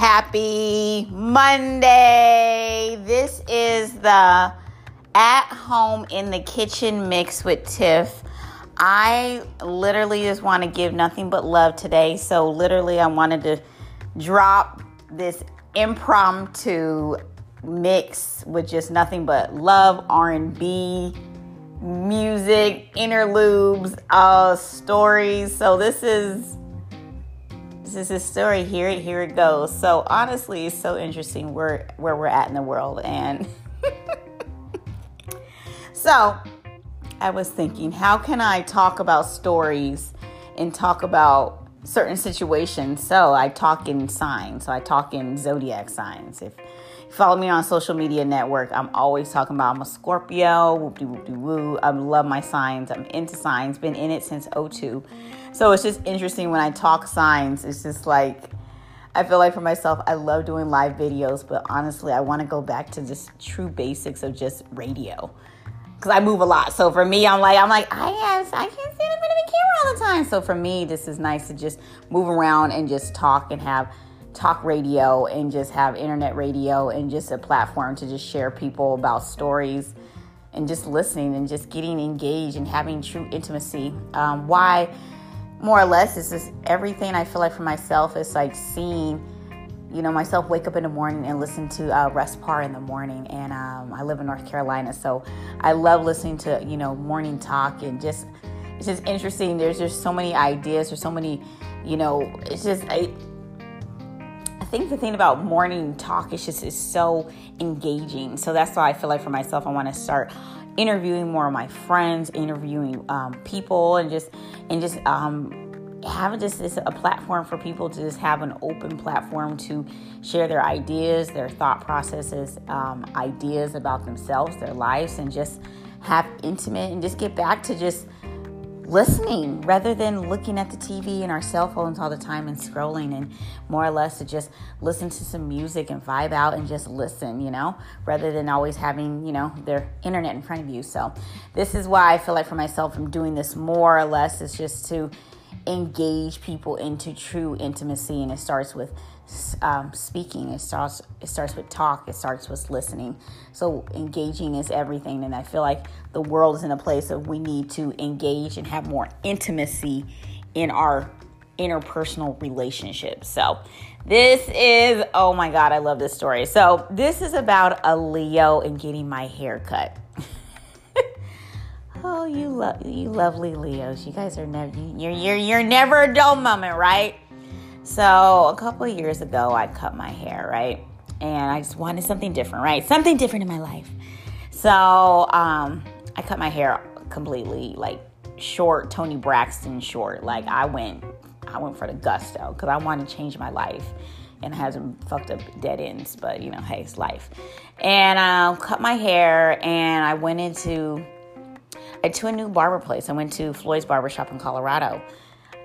Happy Monday. This is the at home in the kitchen mix with Tiff. I literally just want to give nothing but love today. So literally I wanted to drop this impromptu mix with just nothing but love, R&B, music, interludes, uh, stories. So this is this is a story. Here it here it goes. So honestly, it's so interesting where where we're at in the world. And so I was thinking, how can I talk about stories and talk about certain situations? So I talk in signs. So I talk in zodiac signs. If follow me on social media network. I'm always talking about I'm a Scorpio, whoop de whoop de woo. I love my signs. I'm into signs, been in it since 02. So it's just interesting when I talk signs. It's just like, I feel like for myself, I love doing live videos, but honestly, I want to go back to just true basics of just radio. Because I move a lot. So for me, I'm like, I'm like, I have, I can't stand in front of a camera all the time. So for me, this is nice to just move around and just talk and have talk radio and just have internet radio and just a platform to just share people about stories and just listening and just getting engaged and having true intimacy. Um, why, more or less, is this everything I feel like for myself is like seeing, you know, myself wake up in the morning and listen to uh, Russ Parr in the morning. And um, I live in North Carolina, so I love listening to, you know, morning talk and just, it's just interesting. There's just so many ideas, there's so many, you know, it's just, I, think the thing about morning talk is just is so engaging. So that's why I feel like for myself, I want to start interviewing more of my friends, interviewing um, people, and just and just um, having just this a platform for people to just have an open platform to share their ideas, their thought processes, um, ideas about themselves, their lives, and just have intimate and just get back to just listening rather than looking at the TV and our cell phones all the time and scrolling and more or less to just listen to some music and vibe out and just listen, you know, rather than always having, you know, their internet in front of you. So, this is why I feel like for myself, I'm doing this more or less. It's just to engage people into true intimacy, and it starts with um, speaking. It starts it starts with talk. It starts with listening. So engaging is everything, and I feel like the world is in a place of we need to engage and have more intimacy in our interpersonal relationships. So this is oh my god, I love this story. So this is about a Leo and getting my hair cut. Oh, you love you lovely Leos. You guys are never you're you're you're never a dull moment, right? So a couple years ago, I cut my hair, right? And I just wanted something different, right? Something different in my life. So um, I cut my hair completely, like short, Toni Braxton short. Like I went, I went for the gusto because I wanted to change my life and has some fucked up dead ends, but you know, hey, it's life. And I uh, cut my hair and I went into, to a new barber place. I went to Floyd's Barbershop in Colorado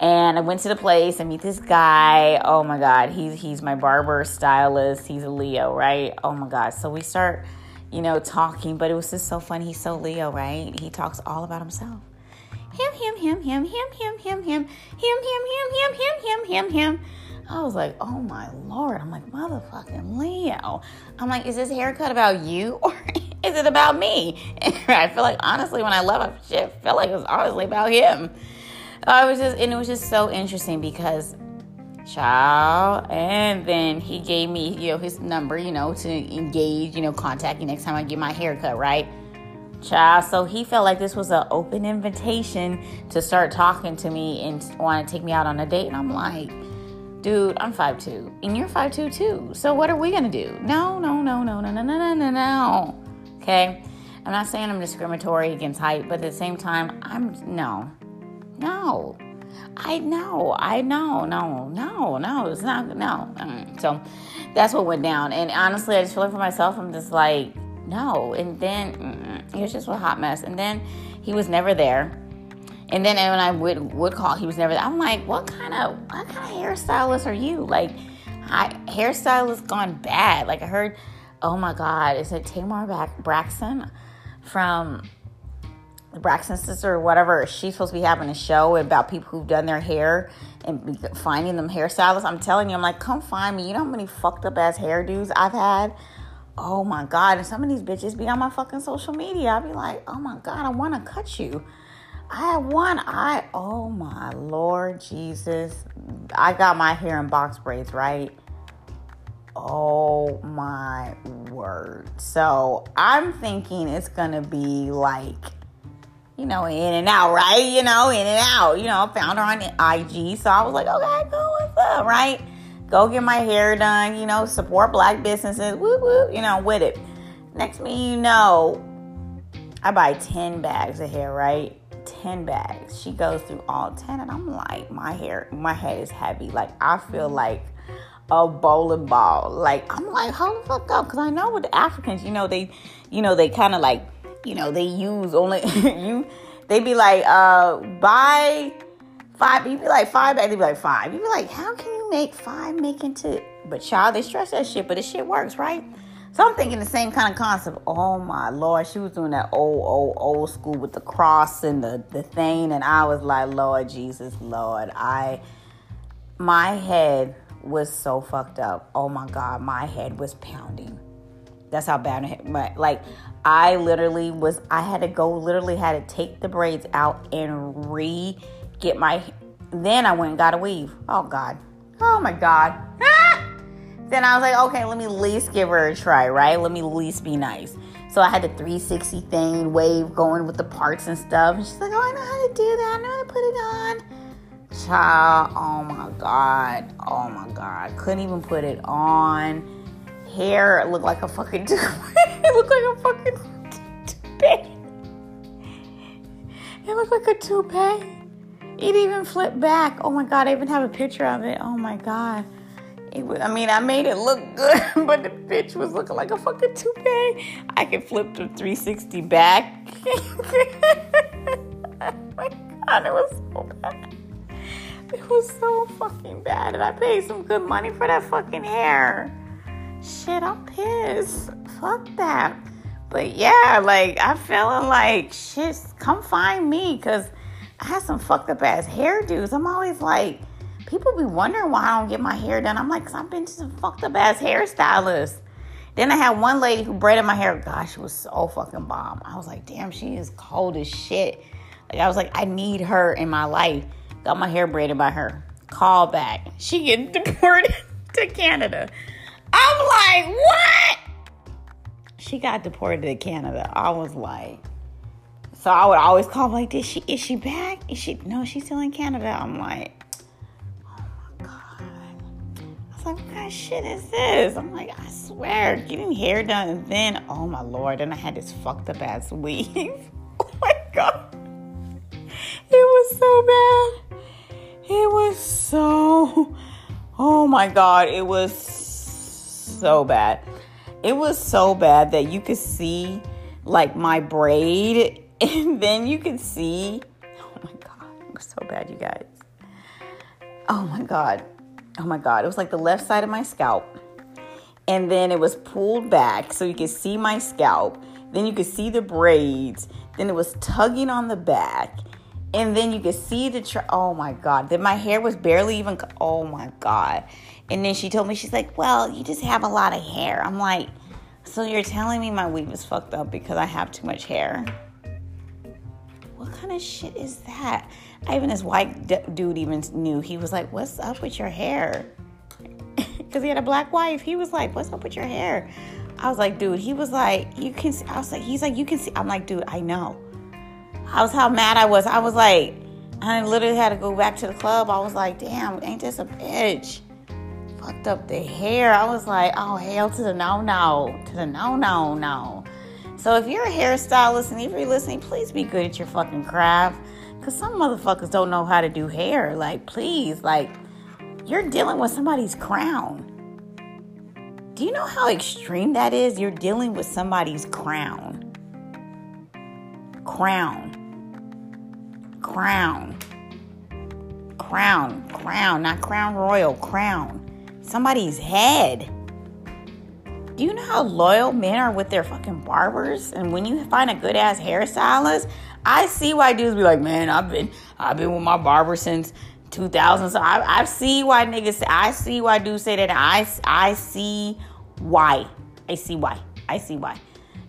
and I went to the place and meet this guy. Oh my God, he's he's my barber stylist. He's a Leo, right? Oh my God. So we start, you know, talking, but it was just so funny. He's so Leo, right? He talks all about himself. Him, him, him, him, him, him, him, him, him, him, him, him, him, him, him, him. I was like, oh my lord. I'm like, motherfucking Leo. I'm like, is this haircut about you or is it about me? And I feel like honestly, when I love a shit, I feel like was honestly about him. I was just, and it was just so interesting because, child, and then he gave me, you know, his number, you know, to engage, you know, contact you next time I get my haircut, right? Child, so he felt like this was an open invitation to start talking to me and want to take me out on a date, and I'm like, dude, I'm 5'2", and you're 5'2", too. So what are we gonna do? No, no, no, no, no, no, no, no, no, no. Okay, I'm not saying I'm discriminatory against height, but at the same time, I'm no. No. I know, I know, no, no, no, it's not, no. Mm. So that's what went down. And honestly, I just feel like for myself, I'm just like, no. And then mm, it was just a hot mess. And then he was never there. And then when I would would call, he was never there. I'm like, what kind of what kind of hairstylist are you? Like, hairstylist gone bad. Like I heard, oh my God, is it Tamar Braxton from Braxton sister or whatever, she's supposed to be having a show about people who've done their hair and finding them hairstylists. I'm telling you, I'm like, come find me. You know how many fucked up ass hairdos I've had? Oh my God. And some of these bitches be on my fucking social media. I'll be like, oh my God, I want to cut you. I had one I oh my Lord Jesus. I got my hair in box braids, right? Oh my word. So I'm thinking it's gonna be like, you know, in and out, right? You know, in and out. You know, I found her on IG. So I was like, okay, cool, what's up, right? Go get my hair done, you know, support black businesses, woo woo, you know, with it. Next me, you know, I buy 10 bags of hair, right? 10 bags. She goes through all 10 and I'm like, my hair, my head is heavy. Like I feel like a bowling ball. Like I'm like, hold the fuck up. Cause I know with the Africans, you know, they you know, they kinda like, you know, they use only you they be like, uh, buy five, you be like five bags, they be like five. You be like, how can you make five make into but child, they stress that shit, but the shit works, right? So I'm thinking the same kind of concept. Oh my lord, she was doing that old, old, old school with the cross and the, the thing, and I was like, Lord Jesus, Lord, I my head was so fucked up. Oh my god, my head was pounding. That's how bad it my like I literally was I had to go literally had to take the braids out and re get my then I went and got a weave. Oh god. Oh my god. Then I was like, okay, let me at least give her a try, right? Let me at least be nice. So I had the 360 thing, wave going with the parts and stuff. And she's like, oh, I know how to do that. I know how to put it on. Child, oh my God. Oh my God. Couldn't even put it on. Hair looked like a fucking, it looked like a fucking toupee. It looked like a toupee. It even flipped back. Oh my God, I even have a picture of it. Oh my God. It was, I mean, I made it look good, but the bitch was looking like a fucking toupee. I could flip the 360 back. oh my god, it was so bad. It was so fucking bad, and I paid some good money for that fucking hair. Shit, I'm pissed. Fuck that. But yeah, like I feeling like shit. Come find me, cause I had some fucked up ass hairdos. I'm always like people be wondering why I don't get my hair done. I'm like, cause I've been to some fucked up ass hairstylists. Then I had one lady who braided my hair. Gosh, she was so fucking bomb. I was like, damn, she is cold as shit. Like I was like, I need her in my life. Got my hair braided by her. Call back. She get deported to Canada. I'm like, what? She got deported to Canada. I was like, so I would always call like, did she is she back? Is she no, she's still in Canada. I'm like, like, what kind of shit is this? I'm like, I swear, getting hair done and then, oh my lord, and I had this fucked up ass weave. oh my god. It was so bad. It was so, oh my god, it was so bad. It was so bad that you could see like my braid and then you could see, oh my god, it was so bad, you guys. Oh my god oh my God, it was like the left side of my scalp. And then it was pulled back so you could see my scalp. Then you could see the braids. Then it was tugging on the back. And then you could see the, tr- oh my God. Then my hair was barely even, oh my God. And then she told me, she's like, well, you just have a lot of hair. I'm like, so you're telling me my weave is fucked up because I have too much hair? Kind of shit is that? even this white d- dude even knew. He was like, "What's up with your hair?" Because he had a black wife. He was like, "What's up with your hair?" I was like, "Dude." He was like, "You can." See. I was like, "He's like, you can see." I'm like, "Dude, I know." I was how mad I was. I was like, I literally had to go back to the club. I was like, "Damn, ain't this a bitch?" Fucked up the hair. I was like, "Oh hell to the no no to the no no no." So if you're a hairstylist and if you're listening, please be good at your fucking craft. Cause some motherfuckers don't know how to do hair. Like, please, like, you're dealing with somebody's crown. Do you know how extreme that is? You're dealing with somebody's crown. Crown. Crown. Crown. Crown. Not crown royal. Crown. Somebody's head. Do you know how loyal men are with their fucking barbers? And when you find a good ass hairstylist, I see why dudes be like, man, I've been I've been with my barber since 2000. So I, I see why niggas, I see why dudes say that. I, I see why. I see why. I see why.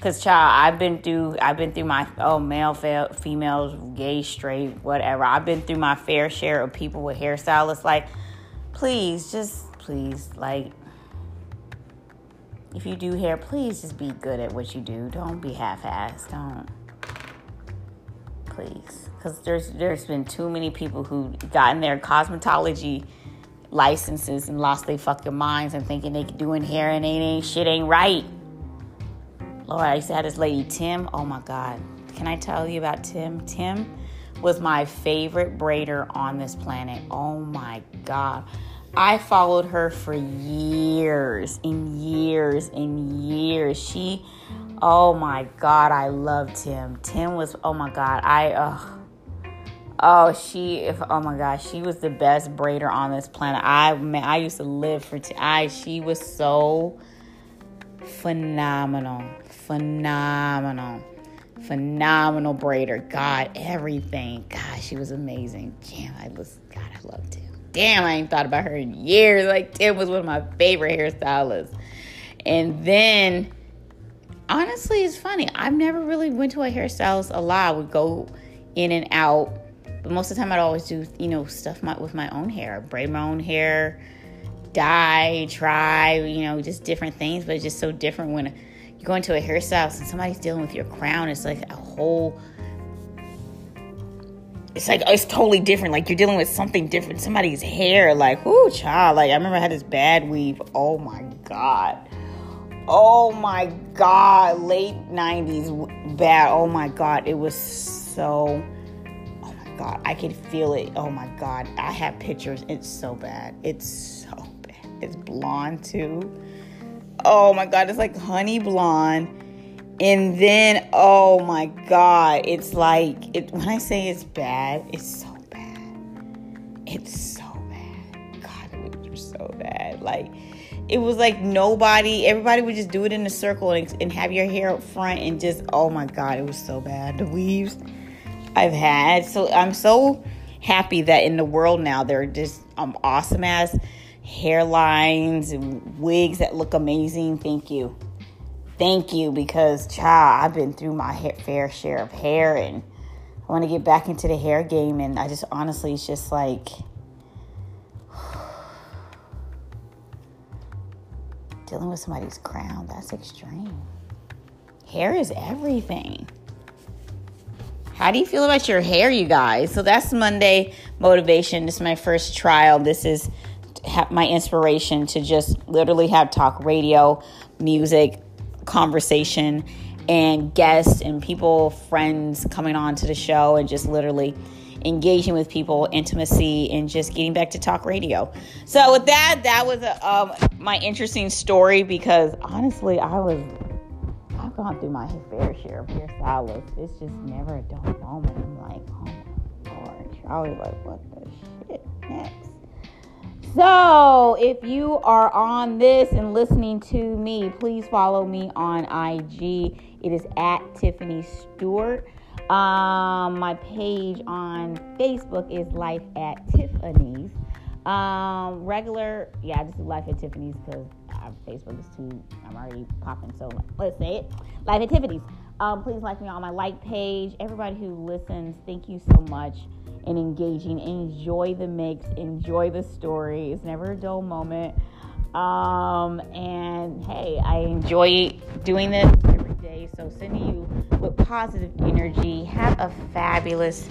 Cause child, I've been through, I've been through my oh male, females, gay, straight, whatever. I've been through my fair share of people with hairstylists. Like, please, just please, like, if you do hair, please just be good at what you do. Don't be half-assed. Don't, please, because there's there's been too many people who gotten their cosmetology licenses and lost their fucking minds and thinking they doing hair and ain't, ain't shit ain't right. Lord, I used to have this lady, Tim. Oh my God. Can I tell you about Tim? Tim was my favorite braider on this planet. Oh my God. I followed her for years and years and years. She, oh my God, I loved Tim. Tim was, oh my God, I, uh, oh, she, if, oh my gosh, she was the best braider on this planet. I, man, I used to live for. I, she was so phenomenal phenomenal. Phenomenal braider. God, everything. God, she was amazing. Damn, I was, God, I loved Tim. Damn, I ain't thought about her in years. Like, Tim was one of my favorite hairstylists. And then, honestly, it's funny. I've never really went to a hairstylist a lot. I would go in and out. But most of the time, I'd always do, you know, stuff my, with my own hair, braid my own hair, dye, try, you know, just different things. But it's just so different when you go into a hairstylist and somebody's dealing with your crown, it's like a whole it's like oh, it's totally different. Like you're dealing with something different. Somebody's hair, like, ooh, child. Like I remember I had this bad weave. Oh my god. Oh my god. Late 90s bad. Oh my god. It was so oh my god. I could feel it. Oh my god. I have pictures. It's so bad. It's so bad. It's blonde too. Oh my God, it's like honey blonde. And then, oh my God, it's like, it, when I say it's bad, it's so bad. It's so bad. God, it was so bad. Like, it was like nobody, everybody would just do it in a circle and, and have your hair up front and just, oh my God, it was so bad. The weaves I've had. So I'm so happy that in the world now, they're just um, awesome as hairlines and wigs that look amazing. Thank you. Thank you because, child, I've been through my hair, fair share of hair and I want to get back into the hair game. And I just honestly, it's just like, dealing with somebody's crown, that's extreme. Hair is everything. How do you feel about your hair, you guys? So that's Monday motivation. This is my first trial. This is my inspiration to just literally have talk radio, music, conversation, and guests and people, friends coming on to the show and just literally engaging with people, intimacy, and just getting back to talk radio. So with that, that was a, um, my interesting story because honestly, I was I've gone through my fair share of hairstylists. It's just never a dull moment. I'm like, oh my lord, Charlie, like what the shit? So, if you are on this and listening to me, please follow me on IG. It is at Tiffany Stewart. Um, my page on Facebook is Life at Tiffany's. Um, regular, yeah, I just do Life at Tiffany's because Facebook is too, I'm already popping. So let's say it. Life at Tiffany's. Um, please like me on my like page. Everybody who listens, thank you so much and engaging. Enjoy the mix, enjoy the story. It's never a dull moment. Um, and hey, I enjoy doing this every day. So sending you with positive energy. Have a fabulous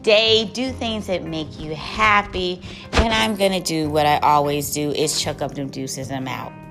day. Do things that make you happy. And I'm gonna do what I always do is chuck up them deuces. I'm out.